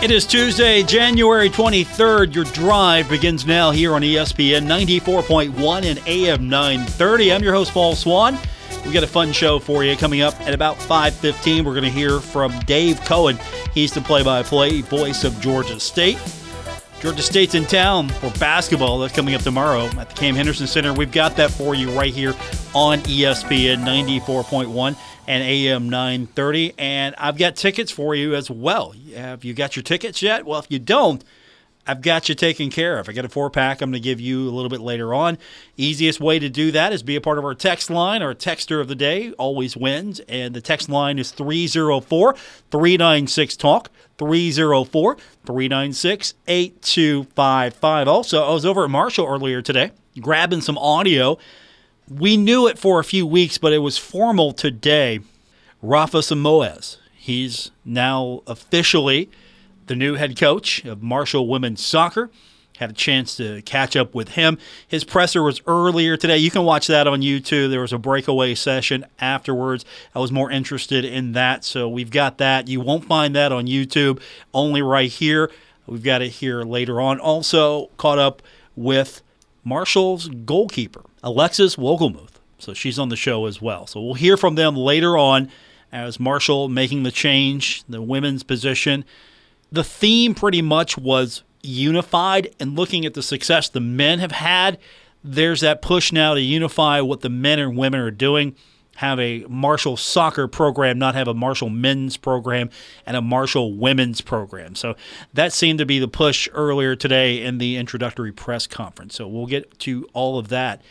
It is Tuesday, January 23rd. Your drive begins now here on ESPN 94.1 and AM 930. I'm your host, Paul Swann. We got a fun show for you coming up at about 5:15. We're going to hear from Dave Cohen. He's the play-by-play voice of Georgia State. Georgia State's in town for basketball. That's coming up tomorrow at the Cam Henderson Center. We've got that for you right here on ESPN 94.1 and AM 930. And I've got tickets for you as well. Have you got your tickets yet? Well, if you don't, I've got you taken care of. I got a four pack I'm going to give you a little bit later on. Easiest way to do that is be a part of our text line. Our texter of the day always wins. And the text line is 304 396 Talk. 304 396 8255. Also, I was over at Marshall earlier today grabbing some audio we knew it for a few weeks, but it was formal today. Rafa Simoes, he's now officially the new head coach of Marshall Women's Soccer. Had a chance to catch up with him. His presser was earlier today. You can watch that on YouTube. There was a breakaway session afterwards. I was more interested in that, so we've got that. You won't find that on YouTube, only right here. We've got it here later on. Also, caught up with Marshall's goalkeeper, Alexis Wolgemuth. So she's on the show as well. So we'll hear from them later on as Marshall making the change, the women's position. The theme pretty much was unified and looking at the success the men have had. There's that push now to unify what the men and women are doing have a Marshall soccer program, not have a Marshall men's program and a Marshall women's program. So that seemed to be the push earlier today in the introductory press conference. So we'll get to all of that.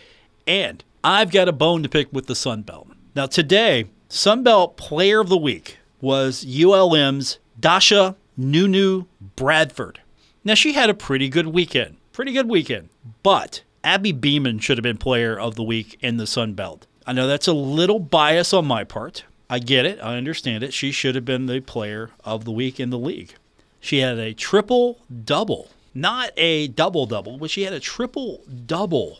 And I've got a bone to pick with the Sun Belt. Now, today, Sun Belt Player of the Week was ULM's Dasha Nunu Bradford. Now, she had a pretty good weekend. Pretty good weekend. But Abby Beeman should have been Player of the Week in the Sun Belt. I know that's a little bias on my part. I get it. I understand it. She should have been the player of the week in the league. She had a triple double, not a double double, but she had a triple double.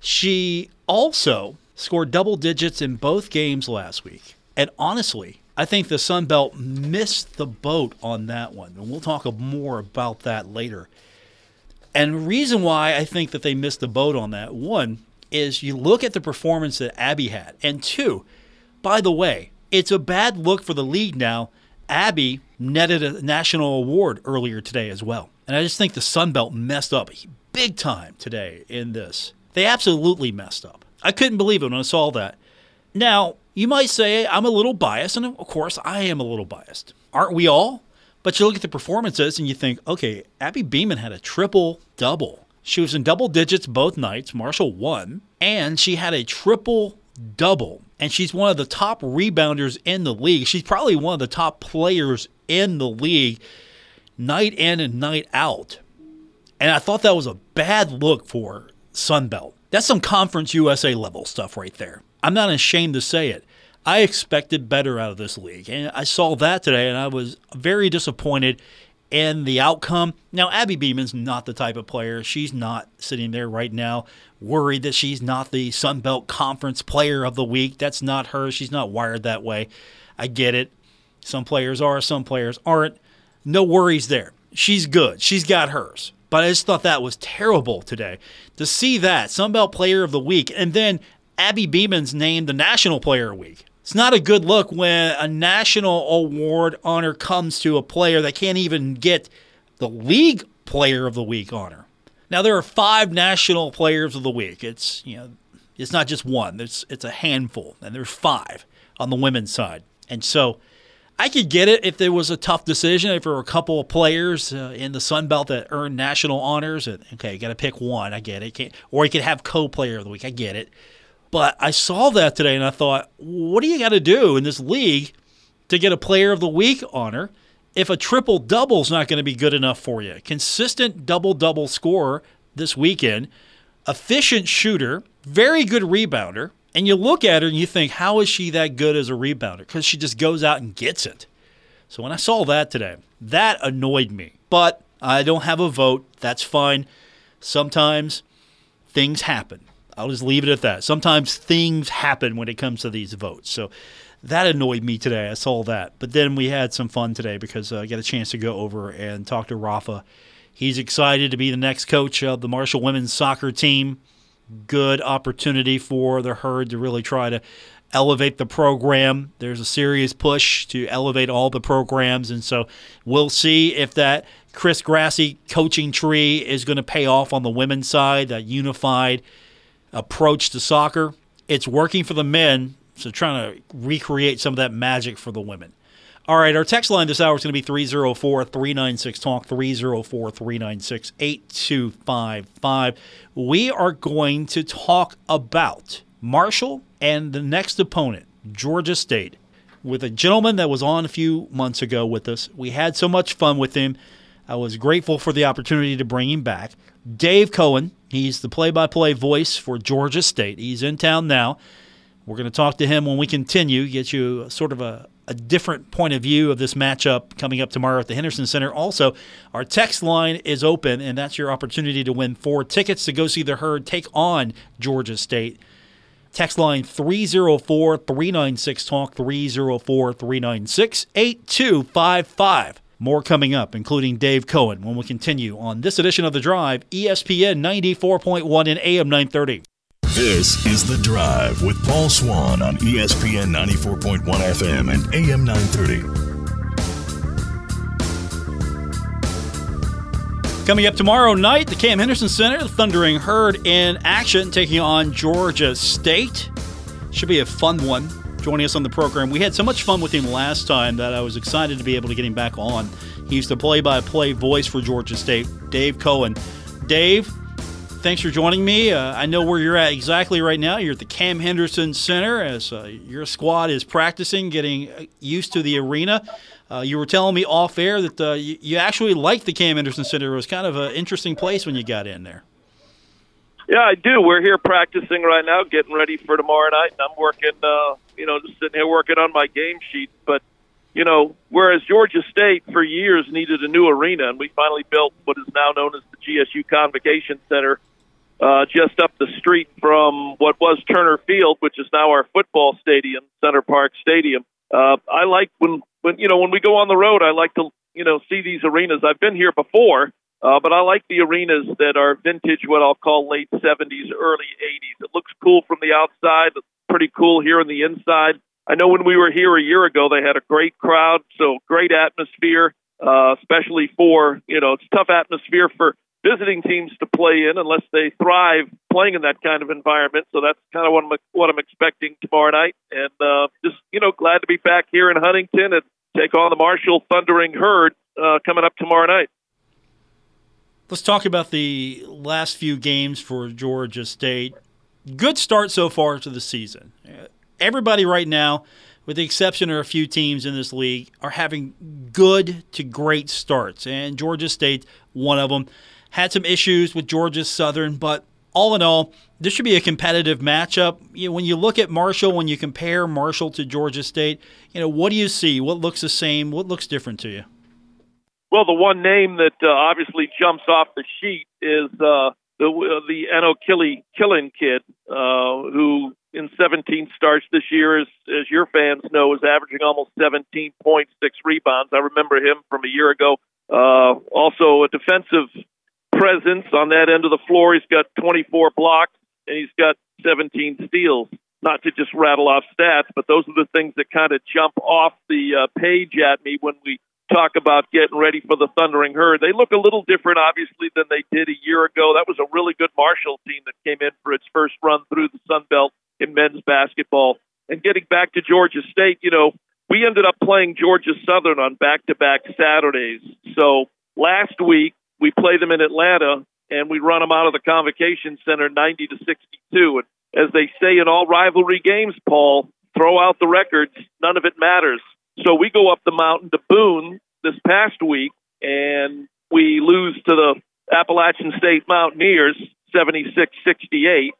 She also scored double digits in both games last week. And honestly, I think the Sun Belt missed the boat on that one. And we'll talk more about that later. And the reason why I think that they missed the boat on that one is you look at the performance that Abby had. And two, by the way, it's a bad look for the league now. Abby netted a national award earlier today as well. And I just think the Sun Belt messed up big time today in this. They absolutely messed up. I couldn't believe it when I saw that. Now, you might say I'm a little biased, and of course I am a little biased. Aren't we all? But you look at the performances and you think, okay, Abby Beeman had a triple double. She was in double digits both nights. Marshall won. And she had a triple double. And she's one of the top rebounders in the league. She's probably one of the top players in the league night in and night out. And I thought that was a bad look for Sunbelt. That's some Conference USA level stuff right there. I'm not ashamed to say it. I expected better out of this league. And I saw that today, and I was very disappointed in the outcome. Now, Abby Beeman's not the type of player. She's not sitting there right now worried that she's not the Sun Belt Conference Player of the Week. That's not her. She's not wired that way. I get it. Some players are, some players aren't. No worries there. She's good. She's got hers. But I just thought that was terrible today to see that Sun Belt Player of the Week and then Abby Beeman's named the National Player of the Week. It's not a good look when a national award honor comes to a player that can't even get the league player of the week honor. Now there are five national players of the week. It's you know it's not just one. It's it's a handful, and there's five on the women's side. And so I could get it if there was a tough decision. If there were a couple of players uh, in the Sun Belt that earned national honors, and, okay, got to pick one. I get it. Can't, or you could have co-player of the week. I get it. But I saw that today and I thought, what do you got to do in this league to get a Player of the Week honor if a triple double is not going to be good enough for you. Consistent double double scorer this weekend, efficient shooter, very good rebounder. And you look at her and you think, how is she that good as a rebounder? Because she just goes out and gets it. So when I saw that today, that annoyed me. But I don't have a vote. That's fine. Sometimes things happen. I'll just leave it at that. Sometimes things happen when it comes to these votes. So that annoyed me today. I saw that. But then we had some fun today because uh, I got a chance to go over and talk to Rafa. He's excited to be the next coach of the Marshall women's soccer team. Good opportunity for the herd to really try to elevate the program. There's a serious push to elevate all the programs. And so we'll see if that Chris Grassie coaching tree is going to pay off on the women's side, that unified approach to soccer. It's working for the men, so trying to recreate some of that magic for the women. All right, our text line this hour is going to be 304 396 Talk, 304 396 8255. We are going to talk about Marshall and the next opponent, Georgia State, with a gentleman that was on a few months ago with us. We had so much fun with him. I was grateful for the opportunity to bring him back. Dave Cohen, he's the play by play voice for Georgia State. He's in town now. We're going to talk to him when we continue, get you sort of a, a different point of view of this matchup coming up tomorrow at the Henderson Center. Also, our text line is open, and that's your opportunity to win four tickets to go see the herd take on Georgia State. Text line 304 396 Talk, 304 396 8255. More coming up, including Dave Cohen, when we continue on this edition of The Drive, ESPN 94.1 and AM 930. This is The Drive with Paul Swann on ESPN 94.1 FM and AM 930. Coming up tomorrow night, the Cam Henderson Center, the Thundering Herd in action, taking on Georgia State. Should be a fun one joining us on the program. We had so much fun with him last time that I was excited to be able to get him back on. He's the play by play voice for Georgia State, Dave Cohen. Dave, thanks for joining me. Uh, I know where you're at exactly right now. You're at the Cam Henderson Center as uh, your squad is practicing, getting uh, used to the arena. Uh, you were telling me off air that uh, you, you, actually liked the Cam Henderson Center. It was kind of an interesting place when you got in there. Yeah, I do. We're here practicing right now, getting ready for tomorrow night. And I'm working, uh, you know, just sitting here working on my game sheet. But, you know, whereas Georgia State for years needed a new arena, and we finally built what is now known as the GSU Convocation Center uh, just up the street from what was Turner Field, which is now our football stadium, Center Parc Stadium. Uh, I like when, when, you know, when we go on the road, I like to, you know, see these arenas. I've been here before uh, but I like the arenas that are vintage, what I'll call late 70s, early 80s. It looks cool from the outside, pretty cool here on the inside. I know when we were here a year ago, they had a great crowd, so great atmosphere, uh, especially for, you know, it's tough atmosphere for visiting teams to play in unless they thrive playing in that kind of environment. So that's kind of what I'm, what I'm expecting tomorrow night. And uh, just, you know, glad to be back here in Huntington and take on the Marshall Thundering Herd uh, coming up tomorrow night. Let's talk about the last few games for Georgia State. Good start so far to the season. Everybody right now, with the exception of a few teams in this league, are having good to great starts. And Georgia State, one of them, had some issues with Georgia Southern, but all in all, this should be a competitive matchup. You know, when you look at Marshall, when you compare Marshall to Georgia State, you know, what do you see? What looks the same? What looks different to you? Well, the one name that uh, obviously jumps off the sheet is uh, the uh, the Anochili-Killen kid, uh, who in 17 starts this year, as as your fans know, is averaging almost 17.6 rebounds. I remember him from a year ago. Uh, also, a defensive presence on that end of the floor. He's got 24 blocks and he's got 17 steals. Not to just rattle off stats, but those are the things that kind of jump off the uh, page at me when we talk about getting ready for the Thundering Herd. They look a little different, obviously, than they did a year ago. That was a really good Marshall team that came in for its first run through the Sun Belt in men's basketball. And getting back to Georgia State, you know, we ended up playing Georgia Southern on back to back Saturdays. So last week, we played them in Atlanta and we run them out of the Convocation Center 90 to 62. And as they say in all rivalry games, Paul, throw out the records. None of it matters. So we go up the mountain to Boone this past week, and we lose to the Appalachian State Mountaineers 76 68.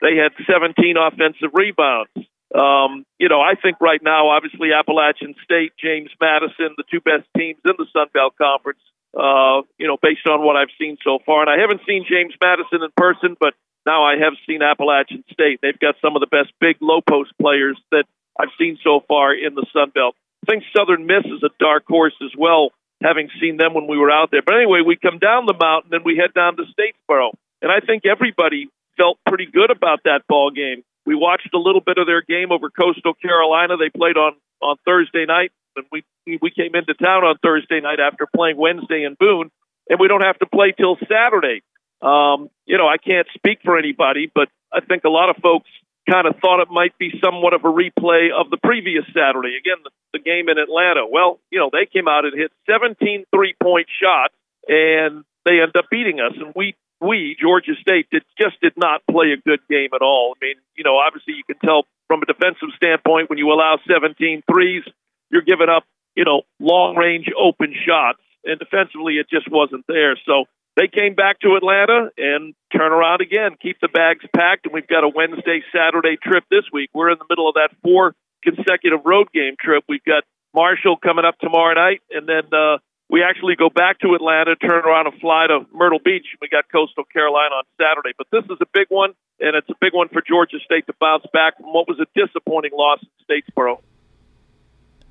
They had 17 offensive rebounds. Um, you know, I think right now, obviously, Appalachian State, James Madison, the two best teams in the Sun Belt Conference, uh, you know, based on what I've seen so far. And I haven't seen James Madison in person, but now I have seen Appalachian State. They've got some of the best big low post players that I've seen so far in the Sun Belt. I think Southern Miss is a dark horse as well, having seen them when we were out there. But anyway, we come down the mountain and we head down to Statesboro. And I think everybody felt pretty good about that ball game. We watched a little bit of their game over Coastal Carolina. They played on on Thursday night, and we we came into town on Thursday night after playing Wednesday in Boone, and we don't have to play till Saturday. Um, you know, I can't speak for anybody, but I think a lot of folks kind of thought it might be somewhat of a replay of the previous Saturday. Again, the, the game in Atlanta. Well, you know, they came out and hit 17 three point shots, and they end up beating us. And we we, Georgia State, did, just did not play a good game at all. I mean, you know, obviously you can tell from a defensive standpoint when you allow 17 threes, you're giving up, you know, long range open shots. And defensively, it just wasn't there. So they came back to Atlanta and turn around again, keep the bags packed. And we've got a Wednesday, Saturday trip this week. We're in the middle of that four consecutive road game trip. We've got Marshall coming up tomorrow night, and then uh, we actually go back to Atlanta, turn around and fly to Myrtle Beach. We got Coastal Carolina on Saturday. But this is a big one, and it's a big one for Georgia State to bounce back from what was a disappointing loss in Statesboro.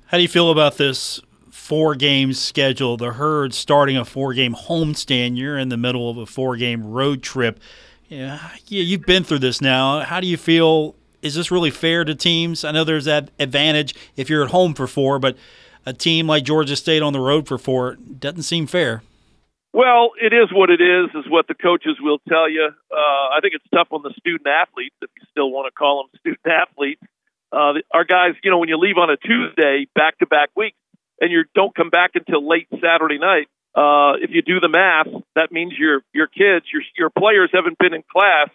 How do you feel about this four game schedule? The Herd starting a four game homestand. You're in the middle of a four game road trip. Yeah, yeah, you've been through this now. How do you feel? Is this really fair to teams? I know there's that advantage if you're at home for four, but a team like Georgia State on the road for four doesn't seem fair. Well, it is what it is, is what the coaches will tell you. Uh, I think it's tough on the student athletes, if you still want to call them student athletes. Uh, our guys, you know, when you leave on a Tuesday, back to back weeks, and you don't come back until late Saturday night, uh, if you do the math, that means your your kids, your your players haven't been in class,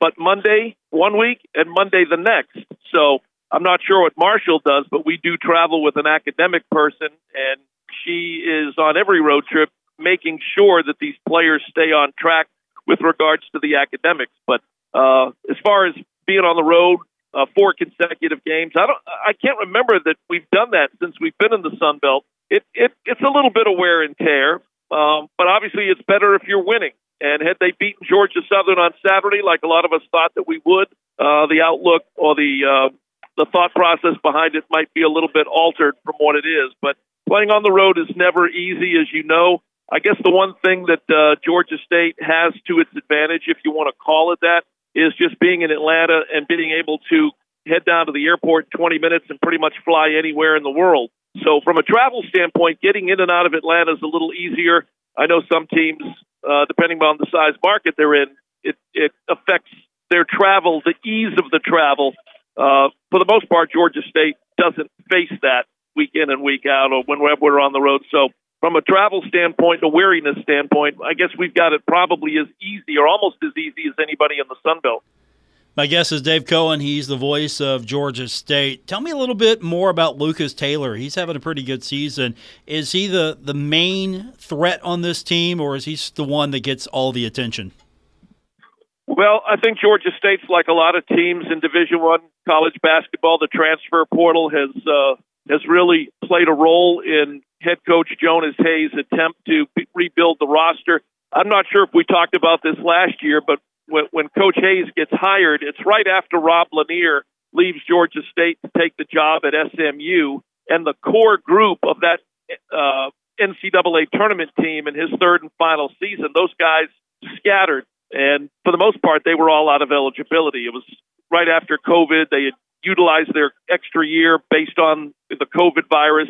but Monday one week and Monday the next. So I'm not sure what Marshall does, but we do travel with an academic person, and she is on every road trip making sure that these players stay on track with regards to the academics. But uh, as far as being on the road, uh, four consecutive games, I don't, I can't remember that we've done that since we've been in the Sun Belt. It, it it's a little bit of wear and tear, um, but obviously it's better if you're winning. And had they beaten Georgia Southern on Saturday, like a lot of us thought that we would, uh, the outlook or the uh, the thought process behind it might be a little bit altered from what it is. But playing on the road is never easy, as you know. I guess the one thing that uh, Georgia State has to its advantage, if you want to call it that, is just being in Atlanta and being able to head down to the airport in 20 minutes and pretty much fly anywhere in the world. So, from a travel standpoint, getting in and out of Atlanta is a little easier. I know some teams, uh, depending on the size market they're in, it, it affects their travel, the ease of the travel uh, for the most part, Georgia State doesn't face that week in and week out or when we're on the road. So, from a travel standpoint, a weariness standpoint, I guess we've got it probably as easy or almost as easy as anybody in the Sun Belt. My guest is Dave Cohen. He's the voice of Georgia State. Tell me a little bit more about Lucas Taylor. He's having a pretty good season. Is he the, the main threat on this team, or is he the one that gets all the attention? Well, I think Georgia State's like a lot of teams in Division One college basketball. The transfer portal has uh, has really played a role in head coach Jonas Hayes' attempt to rebuild the roster. I'm not sure if we talked about this last year, but when, when Coach Hayes gets hired, it's right after Rob Lanier leaves Georgia State to take the job at SMU, and the core group of that uh, NCAA tournament team in his third and final season, those guys scattered and for the most part, they were all out of eligibility. It was right after COVID. They had utilized their extra year based on the COVID virus.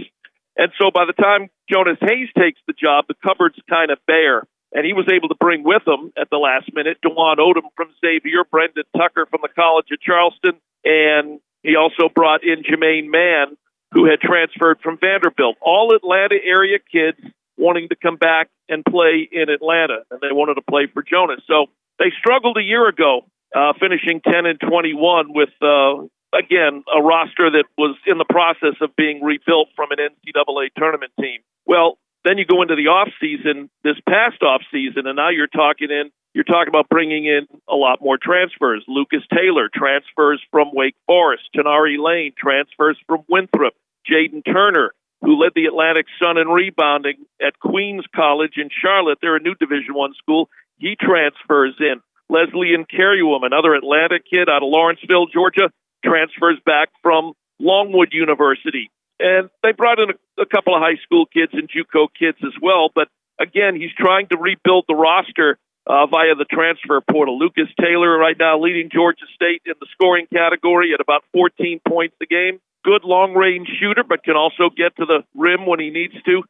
And so by the time Jonas Hayes takes the job, the cupboard's kind of bare. And he was able to bring with him at the last minute Dwon Odom from Xavier, Brendan Tucker from the College of Charleston, and he also brought in Jermaine Mann, who had transferred from Vanderbilt. All Atlanta area kids wanting to come back and play in Atlanta, and they wanted to play for Jonas. So they struggled a year ago, uh, finishing 10 and 21 with uh, again, a roster that was in the process of being rebuilt from an NCAA tournament team. Well, then you go into the off season, this past off season, and now you're talking in you're talking about bringing in a lot more transfers. Lucas Taylor transfers from Wake Forest. Toneari Lane transfers from Winthrop. Jaden Turner, who led the Atlantic Sun in rebounding at Queens College in Charlotte, they're a new Division One school. He transfers in. Leslie Nkereuwem, another Atlanta kid out of Lawrenceville, Georgia, transfers back from Longwood University. And they brought in a, a couple of high school kids and JUCO kids as well. But again, he's trying to rebuild the roster uh, via the transfer portal. Lucas Taylor right now leading Georgia State in the scoring category at about 14 points a game. Good long range shooter, but can also get to the rim when he needs to.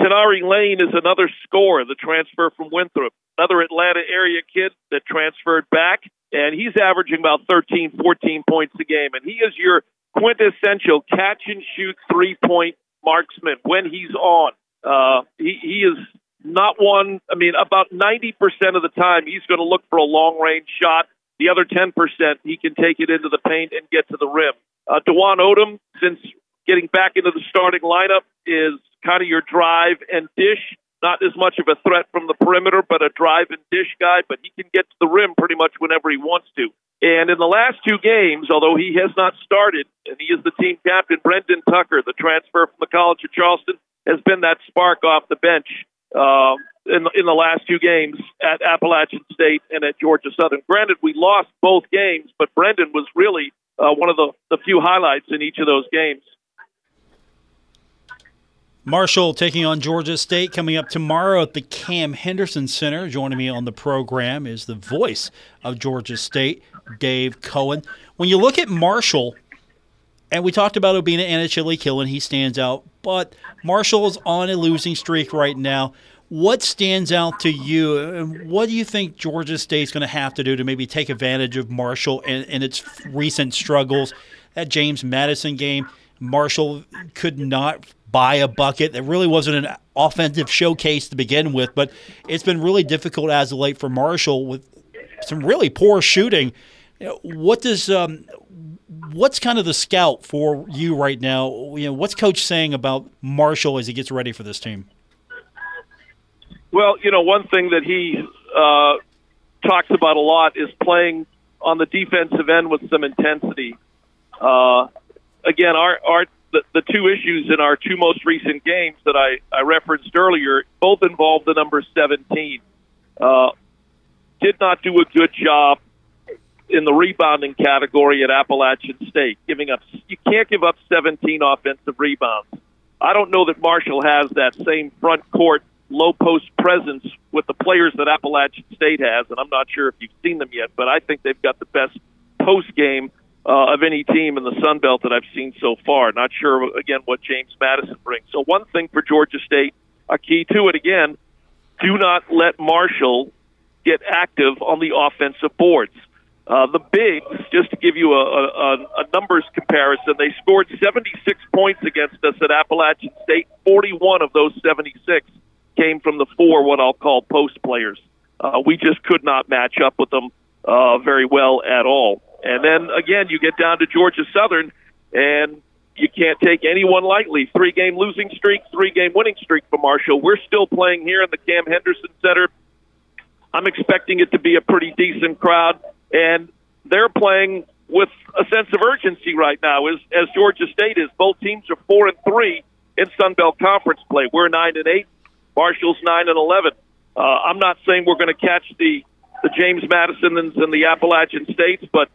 Toneari Lane is another scorer, the transfer from Winthrop, another Atlanta area kid that transferred back, and he's averaging about 13, 14 points a game. And he is your quintessential catch and shoot three point marksman when he's on. Uh, he, he is not one, I mean, about 90% of the time, he's going to look for a long range shot. The other 10%, he can take it into the paint and get to the rim. Uh, Dwon Odom, since getting back into the starting lineup, is kind of your drive and dish. Not as much of a threat from the perimeter, but a drive and dish guy, but he can get to the rim pretty much whenever he wants to. And in the last two games, although he has not started, and he is the team captain, Brendan Tucker, the transfer from the College of Charleston, has been that spark off the bench uh, in, in the last two games at Appalachian State and at Georgia Southern. Granted, we lost both games, but Brendan was really uh, one of the, the few highlights in each of those games. Marshall taking on Georgia State coming up tomorrow at the Cam Henderson Center. Joining me on the program is the voice of Georgia State, Dave Cohen. When you look at Marshall, and we talked about Obinna Anochili-Killen, he stands out, but Marshall is on a losing streak right now. What stands out to you, and what do you think Georgia State's going to have to do to maybe take advantage of Marshall and, and its recent struggles? That James Madison game, Marshall could not buy a bucket. It really wasn't an offensive showcase to begin with, but it's been really difficult as of late for Marshall with some really poor shooting. what does um, what's kind of the scout for you right now? You know, what's coach saying about Marshall as he gets ready for this team? Well, you know, one thing that he uh, talks about a lot is playing on the defensive end with some intensity. Uh, again, our our the, the two issues in our two most recent games that I, I referenced earlier both involved the number 17. Uh, did not do a good job in the rebounding category at Appalachian State, giving up. You can't give up 17 offensive rebounds. I don't know that Marshall has that same front court low post presence with the players that Appalachian State has, and I'm not sure if you've seen them yet, but I think they've got the best post game uh, of any team in the Sun Belt that I've seen so far. Not sure again what James Madison brings. So one thing for Georgia State, a key to it again, do not let Marshall get active on the offensive boards. Uh, the bigs, just to give you a, a, a numbers comparison, they scored 76 points against us at Appalachian State. 41 of those 76 came from the four, what I'll call post players. Uh, we just could not match up with them uh, very well at all. And then again, you get down to Georgia Southern, and you can't take anyone lightly. Three game losing streak, three game winning streak for Marshall. We're still playing here in the Cam Henderson Center. I'm expecting it to be a pretty decent crowd, and they're playing with a sense of urgency right now, as as Georgia State is. Both teams are four and three in Sun Belt Conference play. We're nine and eight. Marshall's nine and eleven. Uh, I'm not saying we're going to catch the the James Madisons and the Appalachian States, but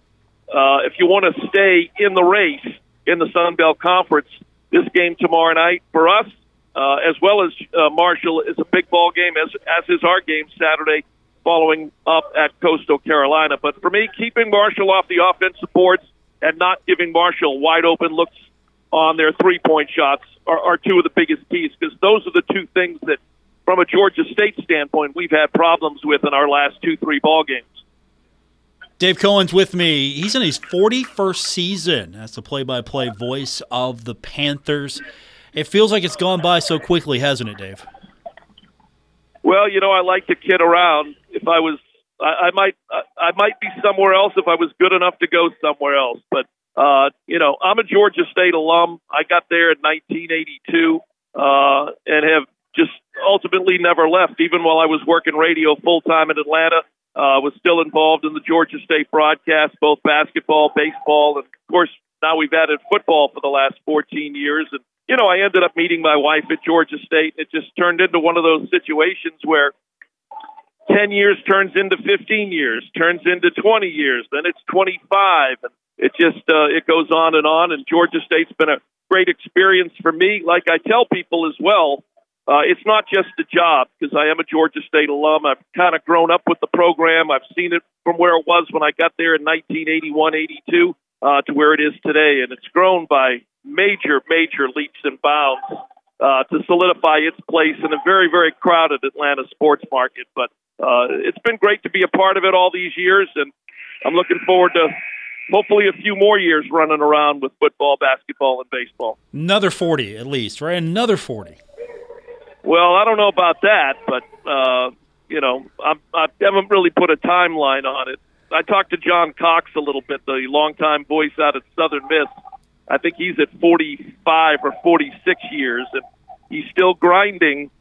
uh, if you want to stay in the race in the Sun Belt Conference, this game tomorrow night for us, uh, as well as uh, Marshall, is a big ball game, as as is our game Saturday, following up at Coastal Carolina. But for me, keeping Marshall off the offensive boards and not giving Marshall wide open looks on their three point shots are, are two of the biggest keys because those are the two things that, from a Georgia State standpoint, we've had problems with in our last two three ball games. Dave Cohen's with me. He's in his 41st season as the play by play voice of the Panthers. It feels like it's gone by so quickly, hasn't it, Dave? Well, you know, I like to kid around. If I was, I, I might, I, I might be somewhere else if I was good enough to go somewhere else. But Uh, you know, I'm a Georgia State alum. I got there in 1982 uh, and have just ultimately never left, even while I was working radio full time in Atlanta. Uh, was still involved in the Georgia State broadcast, both basketball, baseball, and of course now we've added football for the last 14 years. And you know, I ended up meeting my wife at Georgia State. And it just turned into one of those situations where 10 years turns into 15 years, turns into 20 years, then it's 25. And it just uh, it goes on and on. And Georgia State's been a great experience for me. Like I tell people as well, uh, it's not just a job because I am a Georgia State alum. I've kind of grown up with the program. I've seen it from where it was when I got there in 1981, 82 uh, to where it is today, and it's grown by major, major leaps and bounds uh, to solidify its place in a very, very crowded Atlanta sports market. But uh, it's been great to be a part of it all these years, and I'm looking forward to hopefully a few more years running around with football, basketball, and baseball. Another 40 at least, right? Another 40. Well, I don't know about that, but uh, you know, I'm, I haven't really put a timeline on it. I talked to John Cox a little bit, the longtime voice out at Southern Miss. I think he's at 45 or 46 years, and he's still grinding.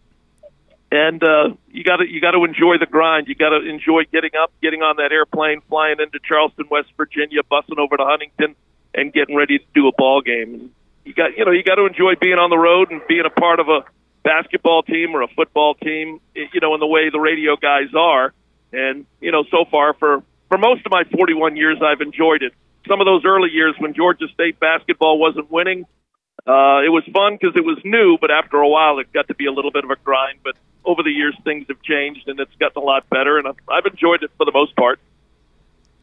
And uh, you got to you got to enjoy the grind. You got to enjoy getting up, getting on that airplane, flying into Charleston, West Virginia, bussing over to Huntington, and getting ready to do a ball game. You got you know you got to enjoy being on the road and being a part of a basketball team or a football team, you know, in the way the radio guys are. And, you know, so far for, for most of my 41 years, I've enjoyed it. Some of those early years when Georgia State basketball wasn't winning, uh, it was fun because it was new, but after a while, it got to be a little bit of a grind. But over the years, things have changed and it's gotten a lot better, and I've, I've enjoyed it for the most part.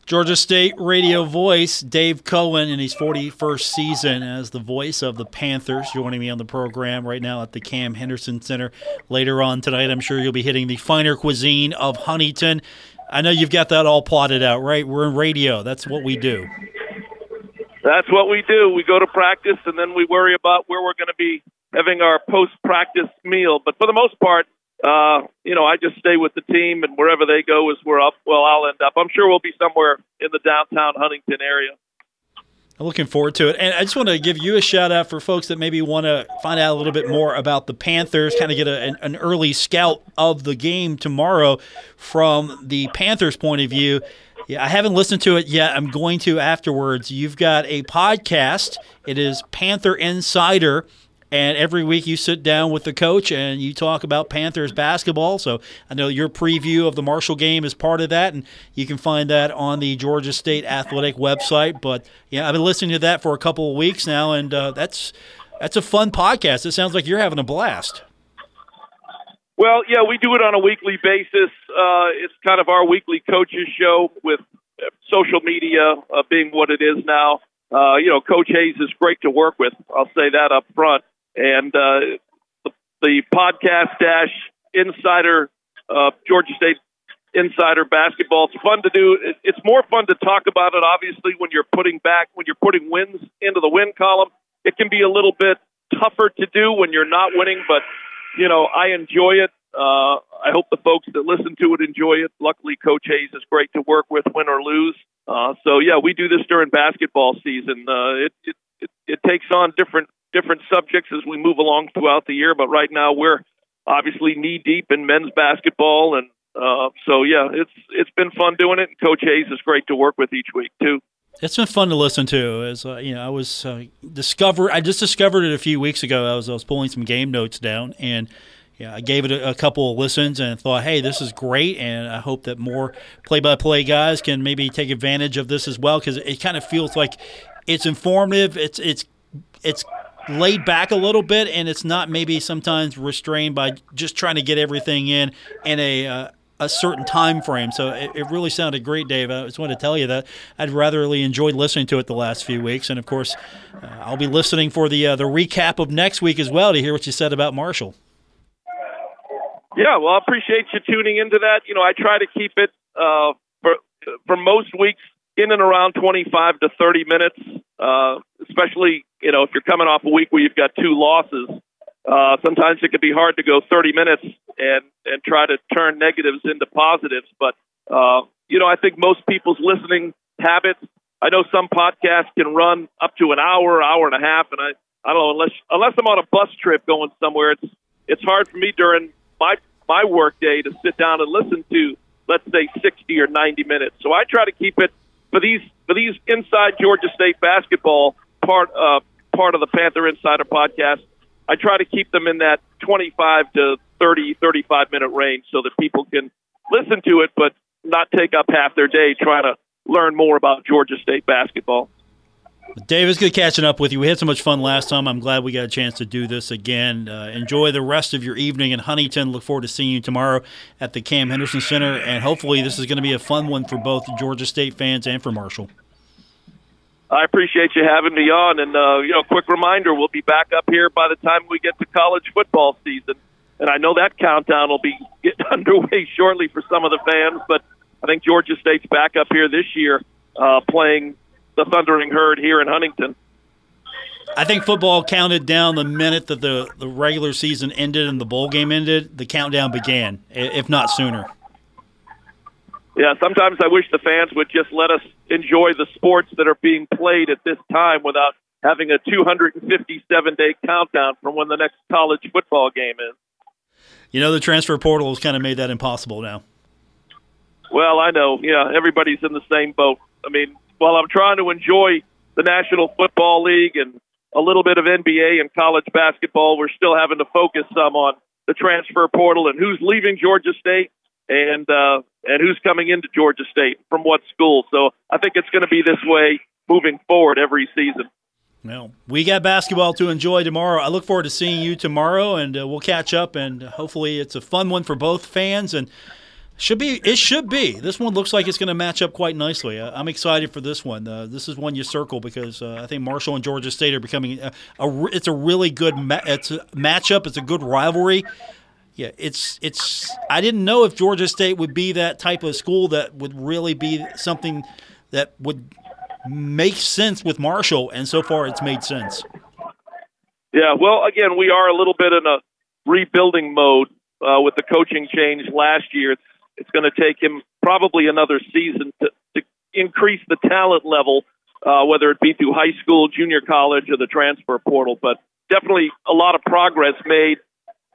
Georgia State radio voice Dave Cohen in his 41st season as the voice of the Panthers, joining me on the program right now at the Cam Henderson Center. Later on tonight, I'm sure you'll be hitting the finer cuisine of Huntington. I know you've got that all plotted out, right? We're in radio. That's what we do. That's what we do. We go to practice and then we worry about where we're going to be having our post practice meal. But for the most part, uh, you know, I just stay with the team, and wherever they go is where I'll, well I'll end up. I'm sure we'll be somewhere in the downtown Huntington area. I'm looking forward to it. And I just want to give you a shout out for folks that maybe want to find out a little bit more about the Panthers, kind of get a, an, an, early scout of the game tomorrow from the Panthers' point of view. Yeah, I haven't listened to it yet. I'm going to afterwards. You've got a podcast. It is Panther Insider and every week you sit down with the coach and you talk about Panthers basketball. So I know your preview of the Marshall game is part of that, and you can find that on the Georgia State Athletic website. But yeah, I've been listening to that for a couple of weeks now, and uh, that's that's a fun podcast. It sounds like you're having a blast. Well, yeah, we do it on a weekly basis. Uh, it's kind of our weekly coaches show with social media uh, being what it is now. Uh, you know, Coach Hayes is great to work with. I'll say that up front and uh, the, the podcast dash insider uh, Georgia State insider basketball. It's fun to do. It's more fun to talk about it, obviously, when you're putting back when you're putting wins into the win column. It can be a little bit tougher to do when you're not winning, but you know I enjoy it. Uh, I hope the folks that listen to it enjoy it. Luckily, Coach Hayes is great to work with, win or lose. Uh, so yeah, we do this during basketball season. Uh, it, it it it takes on different different subjects as we move along throughout the year. But right now, we're obviously knee deep in men's basketball, and uh, so yeah, it's it's been fun doing it. And Coach Hayes is great to work with each week too. It's been fun to listen to. As uh, you know, I was uh, discover I just discovered it a few weeks ago. I was I was pulling some game notes down and. Yeah, I gave it a, couple of listens and thought, hey, this is great, and I hope that more play-by-play guys can maybe take advantage of this as well because it kind of feels like it's informative. It's it's it's laid back a little bit, and it's not maybe sometimes restrained by just trying to get everything in in a uh, a certain time frame. So it, it, really sounded great, Dave. I just want to tell you that I'd ratherly enjoyed listening to it the last few weeks, and of course, uh, I'll be listening for the uh, the recap of next week as well to hear what you said about Marshall. Yeah, well, I appreciate you tuning into that. You know, I try to keep it uh, for for most weeks in and around 25 to 30 minutes, uh, especially, you know, if you're coming off a week where you've got two losses. Uh, sometimes it can be hard to go 30 minutes and, and try to turn negatives into positives. But, uh, you know, I think most people's listening habits, I know some podcasts can run up to an hour, hour and a half, and I I don't know unless unless I'm on a bus trip going somewhere, it's it's hard for me during my my work day to sit down and listen to let's say 60 or 90 minutes. So I try to keep it for these for these inside Georgia State basketball part uh, part of the Panther Insider podcast. I try to keep them in that 25 to 30 35 minute range so that people can listen to it, but not take up half their day trying to learn more about Georgia State basketball. Dave, it's good catching up with you. We had so much fun last time. I'm glad we got a chance to do this again. Uh, enjoy the rest of your evening in Huntington. Look forward to seeing you tomorrow at the Cam Henderson Center. And hopefully, this is going to be a fun one for both Georgia State fans and for Marshall. I appreciate you having me on. And, uh, you know, quick reminder we'll be back up here by the time we get to college football season. And I know that countdown will be getting underway shortly for some of the fans, but I think Georgia State's back up here this year uh, playing the Thundering Herd here in Huntington. I think football counted down the minute that the, the regular season ended and the bowl game ended. The countdown began, if not sooner. Yeah, sometimes I wish the fans would just let us enjoy the sports that are being played at this time without having a 257 day countdown from when the next college football game is. You know, the transfer portal has kind of made that impossible now. Well, I know. Yeah, everybody's in the same boat. I mean, while I'm trying to enjoy the National Football League and a little bit of NBA and college basketball, we're still having to focus some on the transfer portal and who's leaving Georgia State and uh, and who's coming into Georgia State from what school. So I think it's going to be this way moving forward every season. Well, we got basketball to enjoy tomorrow. I look forward to seeing you tomorrow, and uh, we'll catch up. And hopefully, it's a fun one for both fans and should be. It should be. This one looks like it's going to match up quite nicely. Uh, I'm excited for this one. Uh, this is one you circle because uh, I think Marshall and Georgia State are becoming a, a it's a really good ma- it's a matchup. It's a good rivalry. Yeah, it's it's. I didn't know if Georgia State would be that type of school that would really be something that would make sense with Marshall, and so far it's made sense. Yeah, well, again, we are a little bit in a rebuilding mode uh, with the coaching change last year. It's it's going to take him probably another season to, to increase the talent level, uh, whether it be through high school, junior college, or the transfer portal. But definitely a lot of progress made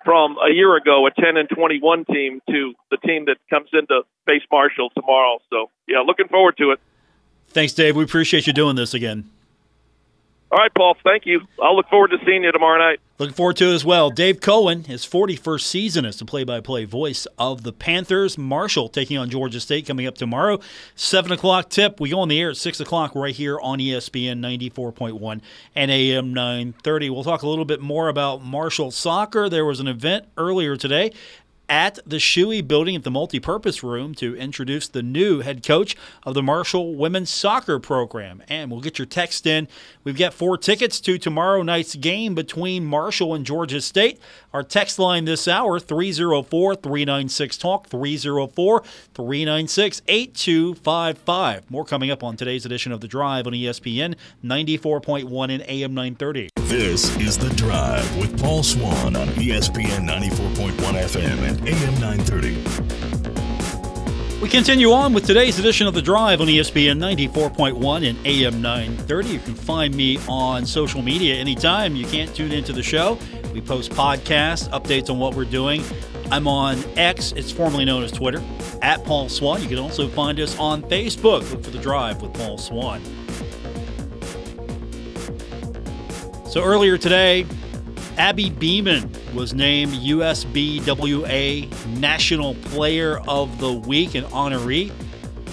from a year ago, a 10 and 21 team, to the team that comes into face Marshall tomorrow. So, yeah, looking forward to it. Thanks, Dave. We appreciate you doing this again. All right, Paul. Thank you. I'll look forward to seeing you tomorrow night. Looking forward to it as well. Dave Cohen, his 41st season as the play by play voice of the Panthers. Marshall taking on Georgia State coming up tomorrow. 7 o'clock tip. We go on the air at 6 o'clock right here on ESPN 94.1 and AM 930. We'll talk a little bit more about Marshall soccer. There was an event earlier today at the Shewey building at the multipurpose room to introduce the new head coach of the Marshall women's soccer program. And we'll get your text in. We've got four tickets to tomorrow night's game between Marshall and Georgia State. Our text line this hour 304 396 Talk 304 396 8255. More coming up on today's edition of The Drive on ESPN 94.1 and AM 930. This is The Drive with Paul Swann on ESPN 94.1 FM and AM 930. We continue on with today's edition of The Drive on ESPN 94.1 and AM 930. You can find me on social media anytime. You can't tune into the show. We post podcasts, updates on what we're doing. I'm on X, it's formerly known as Twitter, at Paul Swann. You can also find us on Facebook. Look for The Drive with Paul Swann. So earlier today, Abby Beeman was named USBWA National Player of the Week and honoree.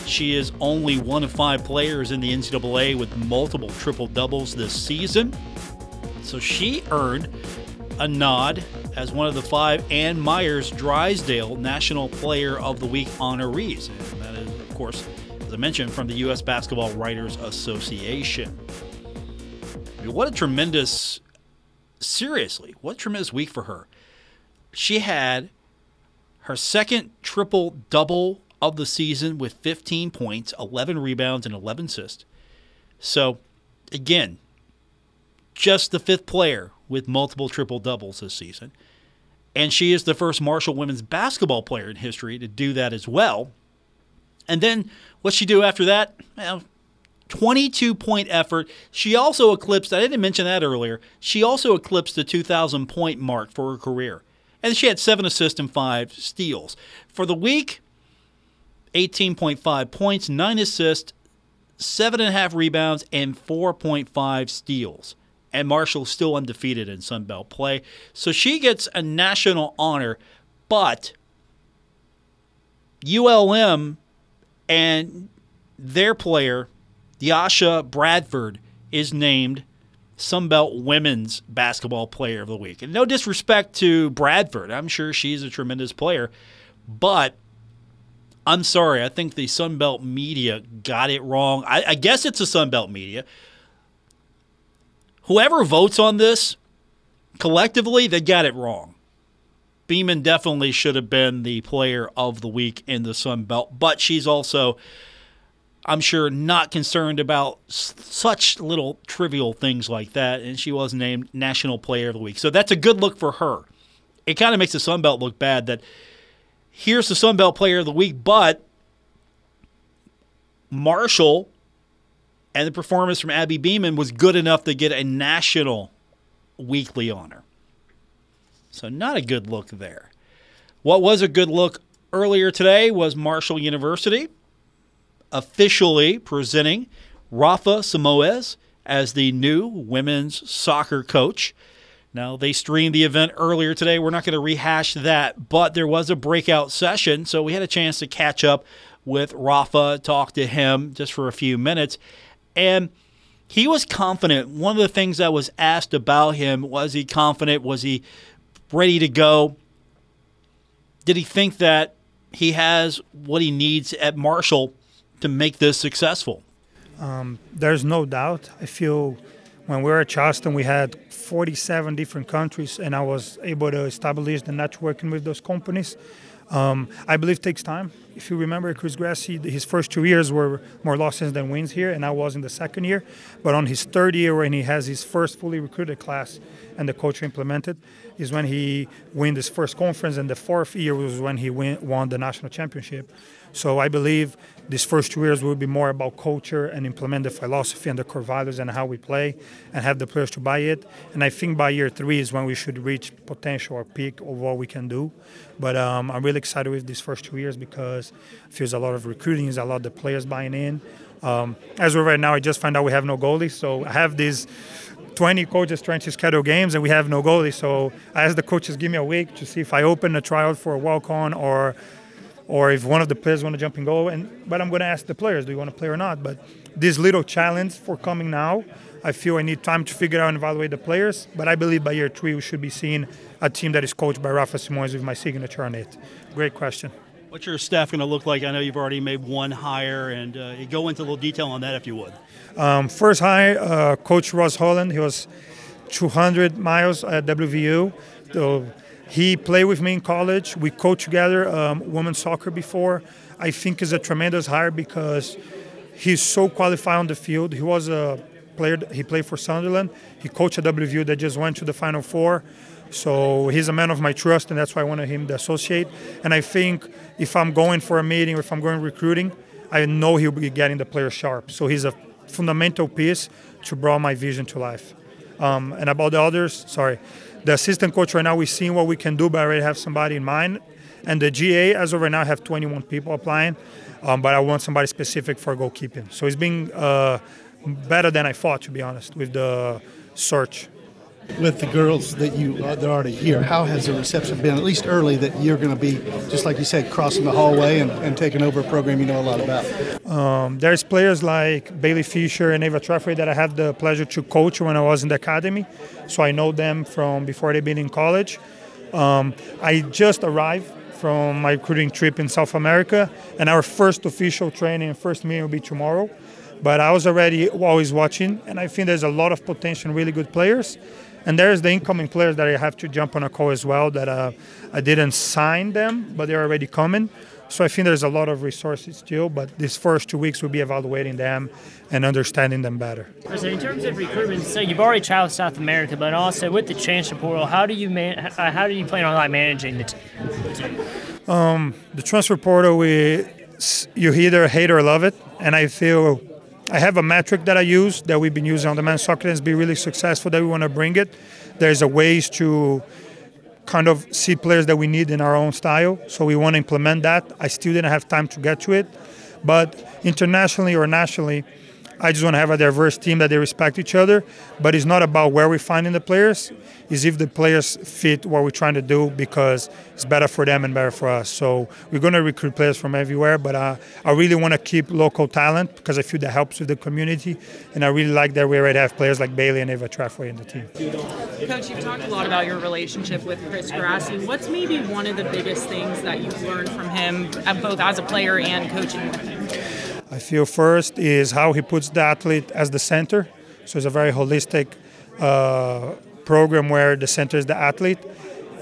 She is only one of five players in the NCAA with multiple triple doubles this season. So she earned a nod as one of the five Ann Meyers Drysdale National Player of the Week honorees. And that is, of course, as I mentioned, from the U.S. Basketball Writers Association. I mean, what a tremendous, seriously, what a tremendous week for her. She had her second triple double of the season with 15 points, 11 rebounds, and 11 assists. So, again, just the fifth player with multiple triple doubles this season. And she is the first Marshall women's basketball player in history to do that as well. And then what she do after that? Well, 22 point effort. She also eclipsed, I didn't mention that earlier, she also eclipsed the 2,000 point mark for her career. And she had seven assists and five steals. For the week, 18.5 points, nine assists, seven and a half rebounds, and 4.5 steals. And Marshall's still undefeated in Sun Belt play. So she gets a national honor, but ULM and their player, Yasha Bradford, is named Sunbelt Women's Basketball Player of the Week. And no disrespect to Bradford, I'm sure she's a tremendous player, but I'm sorry, I think the Sunbelt media got it wrong. I, I guess it's the Sunbelt media. Whoever votes on this, collectively, they got it wrong. Beeman definitely should have been the player of the week in the Sun Belt, but she's also, I'm sure, not concerned about s- such little trivial things like that, and she was named National Player of the Week. So that's a good look for her. It kind of makes the Sun Belt look bad that here's the Sun Belt Player of the Week, but Marshall and the performance from Abby Beeman was good enough to get a national weekly honor. So, not a good look there. What was a good look earlier today was Marshall University officially presenting Rafa Simoes as the new women's soccer coach. Now, they streamed the event earlier today. We're not going to rehash that, but there was a breakout session, so we had a chance to catch up with Rafa, talk to him just for a few minutes. And he was confident. One of the things that was asked about him was he confident? Was he ready to go? Did he think that he has what he needs at Marshall to make this successful? Um, there's no doubt. I feel when we were at Charleston, we had 47 different countries, and I was able to establish the networking with those companies. Um, I believe takes time. If you remember, Chris Grassie, his first two years were more losses than wins here, and I was in the second year. But on his third year, when he has his first fully recruited class and the coach implemented, is when he won his first conference, and the fourth year was when he win, won the national championship. So I believe these first two years will be more about culture and implement the philosophy and the core values and how we play and have the players to buy it. And I think by year three is when we should reach potential or peak of what we can do. But um, I'm really excited with these first two years because there's a lot of recruiting, there's a lot of the players buying in. Um, as of right now, I just found out we have no goalies, so I have these 20 coaches trying to schedule games and we have no goalie. So I asked the coaches give me a week to see if I open a tryout for a walk on or or if one of the players want to jump and go. And but I'm going to ask the players, do you want to play or not? But this little challenge for coming now, I feel I need time to figure out and evaluate the players. But I believe by year three we should be seeing a team that is coached by Rafa Simões with my signature on it. Great question. What's your staff going to look like? I know you've already made one hire, and uh, go into a little detail on that if you would. Um, first hire, uh, Coach Ross Holland. He was 200 miles at WVU. So he played with me in college. We coached together um, women's soccer before. I think is a tremendous hire because he's so qualified on the field. He was a player. He played for Sunderland. He coached at WVU that just went to the Final Four. So he's a man of my trust, and that's why I wanted him to associate. And I think if I'm going for a meeting or if I'm going recruiting, I know he'll be getting the player sharp. So he's a fundamental piece to bring my vision to life. Um, and about the others, sorry, the assistant coach right now, we're seeing what we can do, but I already have somebody in mind. And the GA, as of right now, have 21 people applying, um, but I want somebody specific for goalkeeping. So it's been uh, better than I thought, to be honest, with the search with the girls that you uh, that are already here. How has the reception been, at least early, that you're going to be, just like you said, crossing the hallway and, and taking over a program you know a lot about? Um, there's players like Bailey Fisher and Ava Trafford that I had the pleasure to coach when I was in the academy, so I know them from before they've been in college. Um, I just arrived from my recruiting trip in South America, and our first official training first meeting will be tomorrow. But I was already always watching, and I think there's a lot of potential, really good players. And there's the incoming players that I have to jump on a call as well that uh, I didn't sign them, but they're already coming. So I think there's a lot of resources still, but these first two weeks we'll be evaluating them and understanding them better. So in terms of recruitment, so you've already traveled South America, but also with the transfer portal, how do you man, how do you plan on like managing the team? Um, the transfer portal, we you either hate or love it, and I feel I have a metric that I use that we've been using on the men's soccer and be really successful that we want to bring it. There's a ways to kind of see players that we need in our own style. So we want to implement that. I still didn't have time to get to it, but internationally or nationally, I just want to have a diverse team that they respect each other. But it's not about where we're finding the players; is if the players fit what we're trying to do because it's better for them and better for us. So we're going to recruit players from everywhere, but uh, I really want to keep local talent because I feel that helps with the community, and I really like that we already have players like Bailey and Ava Treffway in the team. Coach, you've talked a lot about your relationship with Chris Grassie. What's maybe one of the biggest things that you've learned from him, uh, both as a player and coaching? I feel first is how he puts the athlete as the center. So it's a very holistic uh, program where the center is the athlete,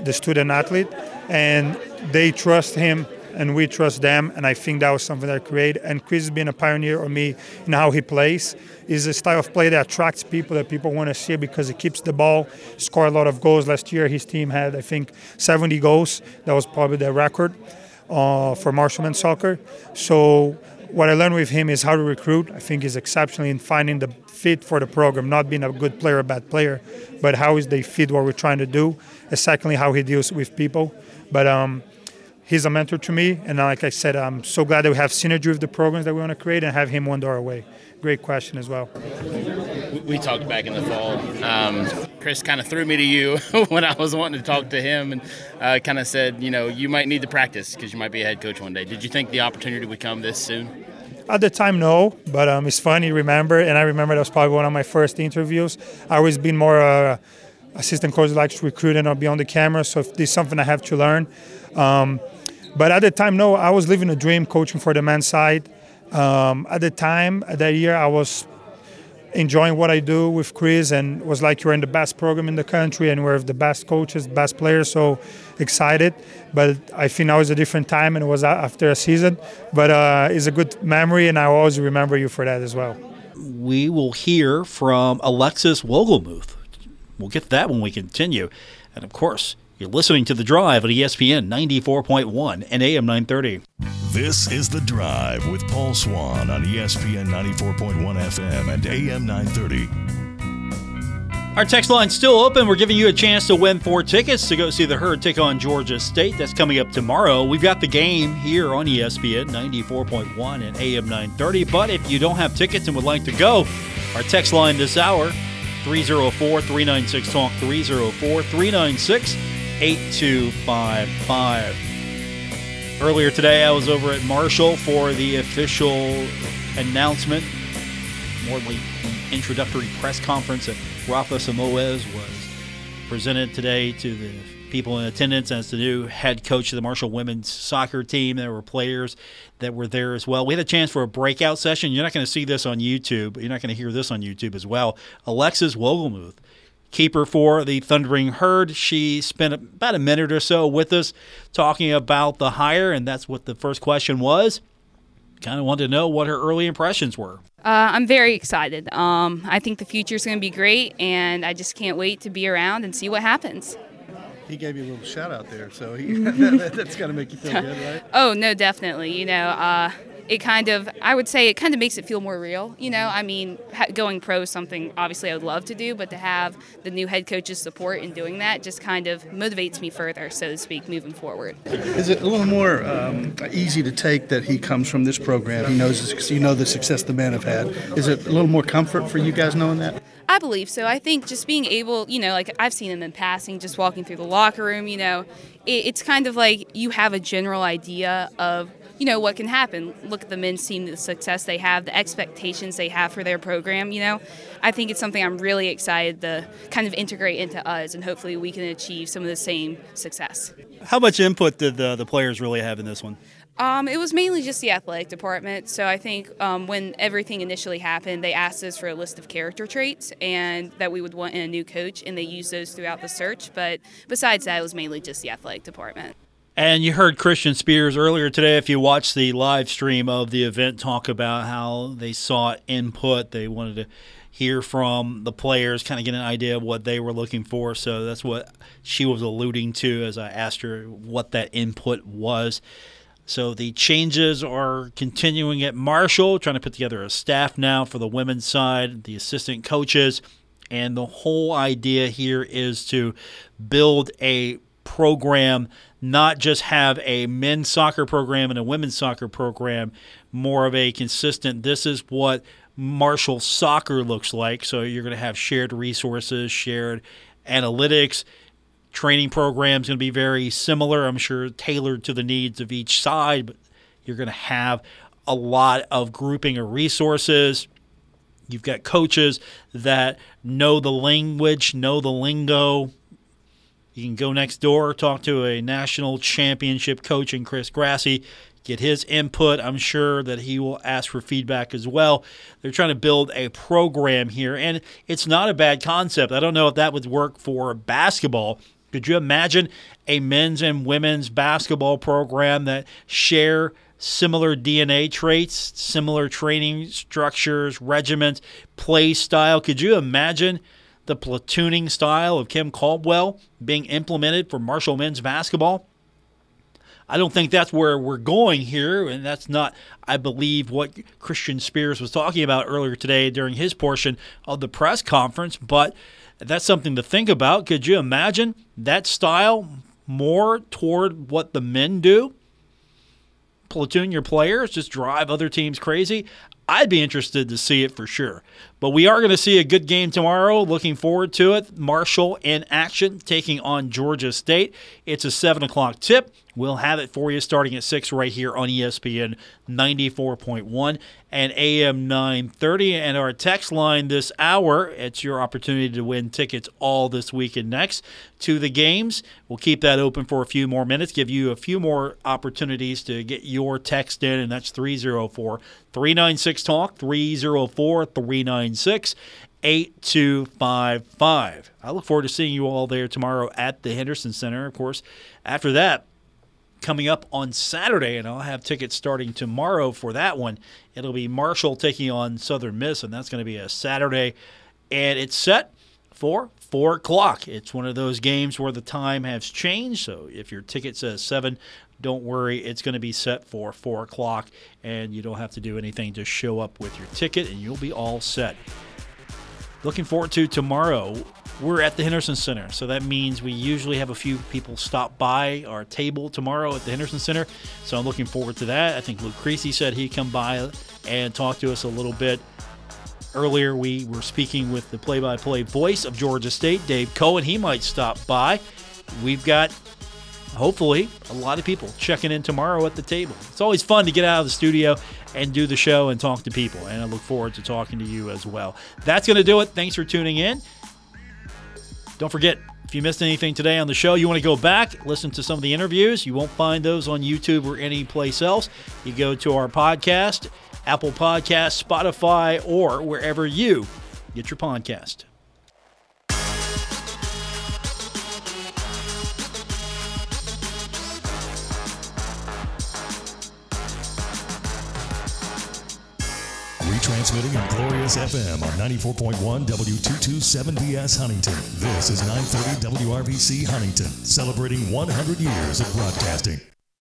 the student athlete, and they trust him and we trust them. And I think that was something that I created. And Chris being a pioneer on me in how he plays. Is a style of play that attracts people that people want to see because he keeps the ball, score a lot of goals. Last year, his team had I think 70 goals. That was probably the record uh, for Marshallman soccer. So what I learned with him is how to recruit. I think he's exceptional in finding the fit for the program, not being a good player or bad player, but how is they fit what we're trying to do. And secondly, how he deals with people. But um, he's a mentor to me, and like I said, I'm so glad that we have synergy with the programs that we want to create and have him one door away. Great question as well. We talked back in the fall. Um, Chris kind of threw me to you when I was wanting to talk to him, and uh, kind of said, you know, you might need to practice because you might be a head coach one day. Did you think the opportunity would come this soon? At the time, no, but um, it's funny. Remember, and I remember that was probably one of my first interviews. I always been more uh, assistant coach likes to recruit and not be on the camera, so if there's something I have to learn. Um, but at the time, no, I was living a dream coaching for the men's side. Um, at the time, that year, I was enjoying what I do with Chris and was like you're in the best program in the country and we're the best coaches, best players. So excited. But I think now is a different time and it was after a season. But uh, it's a good memory and I always remember you for that as well. We will hear from Alexis Wogelmuth. We'll get that when we continue. And of course, you're listening to The Drive at ESPN 94.1 and AM 930. This is The Drive with Paul Swann on ESPN 94.1 FM and AM 930. Our text line's still open. We're giving you a chance to win four tickets to go see the Herd take on Georgia State. That's coming up tomorrow. We've got the game here on ESPN 94.1 and AM 930. But if you don't have tickets and would like to go, our text line this hour 304 396 Talk 304 396 8255. Earlier today, I was over at Marshall for the official announcement, more like the introductory press conference that Rafa Simoes was presented today to the people in attendance as the new head coach of the Marshall women's soccer team. There were players that were there as well. We had a chance for a breakout session. You're not going to see this on YouTube. You're not going to hear this on YouTube as well. Alexis Wogelmuth keeper for the Thundering Herd. She spent about a minute or so with us talking about the hire, and that's what the first question was. Kind of wanted to know what her early impressions were. Uh, I'm very excited. Um, I think the future is going to be great, and I just can't wait to be around and see what happens. He gave you a little shout out there, so he, that, that's got to make you feel good, right? Oh, no, definitely. You know, uh, it kind of i would say it kind of makes it feel more real you know? I mean going pro is something obviously i would love to do but to have the new head coach's support in doing that just kind of motivates me further so to speak moving forward. Is it a little more um, easy to take that he comes from this program? He knows you know the success the men have had. Is it a little more comfort for you guys knowing that? I believe so. I think just being able, you know, like I've seen him in passing, just walking through the locker room, you know, it, it's kind of like you have a general idea of you know what can happen. Look at the men's team, the success they have, the expectations they have for their program. You know, I think it's something I'm really excited to kind of integrate into us, and hopefully we can achieve some of the same success. How much input did the, the players really have in this one? Um, it was mainly just the athletic department. So I think um, when everything initially happened, they asked us for a list of character traits and that we would want in a new coach, and they used those throughout the search. But besides that, it was mainly just the athletic department. And you heard Christian Spears earlier today, if you watched the live stream of the event, talk about how they sought input. They wanted to hear from the players, kind of get an idea of what they were looking for. So that's what she was alluding to as I asked her what that input was. So the changes are continuing at Marshall, trying to put together a staff now for the women's side, the assistant coaches. And the whole idea here is to build a program, not just have a men's soccer program and a women's soccer program, more of a consistent, this is what Marshall soccer looks like. So you're going to have shared resources, shared analytics. Training programs going to be very similar, I'm sure, tailored to the needs of each side, but you're going to have a lot of grouping of resources. You've got coaches that know the language, know the lingo. You can go next door, talk to a national championship coach in Chris Grassie, get his input. I'm sure that he will ask for feedback as well. They're trying to build a program here, and it's not a bad concept. I don't know if that would work for basketball. Could you imagine a men's and women's basketball program that share similar DNA traits, similar training structures, regiments, play style? Could you imagine the platooning style of Kim Caldwell being implemented for Marshall men's basketball? I don't think that's where we're going here, and that's not, I believe, what Christian Spears was talking about earlier today during his portion of the press conference. But that's something to think about. Could you imagine that style more toward what the men do? Platoon your players, just drive other teams crazy. I'd be interested to see it for sure. But we are going to see a good game tomorrow. Looking forward to it. Marshall in action taking on Georgia State. It's a 7 o'clock tip. We'll have it for you starting at 6 right here on ESPN 94.1 and AM 930. And our text line this hour, it's your opportunity to win tickets all this week and next to the games. We'll keep that open for a few more minutes, give you a few more opportunities to get your text in, and that's 304 396 Talk, 304 396 8255. I look forward to seeing you all there tomorrow at the Henderson Center. Of course, after that, coming up on Saturday, and I'll have tickets starting tomorrow for that one. It'll be Marshall taking on Southern Miss, and that's going to be a Saturday. And it's set for 4 o'clock. It's one of those games where the time has changed. So if your ticket says 7, don't worry, it's going to be set for 4 o'clock, and you don't have to do anything. Just show up with your ticket, and you'll be all set. Looking forward to tomorrow we're at the Henderson Center, so that means we usually have a few people stop by our table tomorrow at the Henderson Center. So I'm looking forward to that. I think Luke Creasy said he'd come by and talk to us a little bit. Earlier, we were speaking with the play by play voice of Georgia State, Dave Cohen. He might stop by. We've got, hopefully, a lot of people checking in tomorrow at the table. It's always fun to get out of the studio and do the show and talk to people, and I look forward to talking to you as well. That's going to do it. Thanks for tuning in. Don't forget, if you missed anything today on the show, you want to go back, listen to some of the interviews. You won't find those on YouTube or any place else. You go to our podcast, Apple Podcast, Spotify, or wherever you get your podcast. Transmitting on Glorious FM on 94.1 W227BS Huntington. This is 930 WRVC Huntington, celebrating 100 years of broadcasting.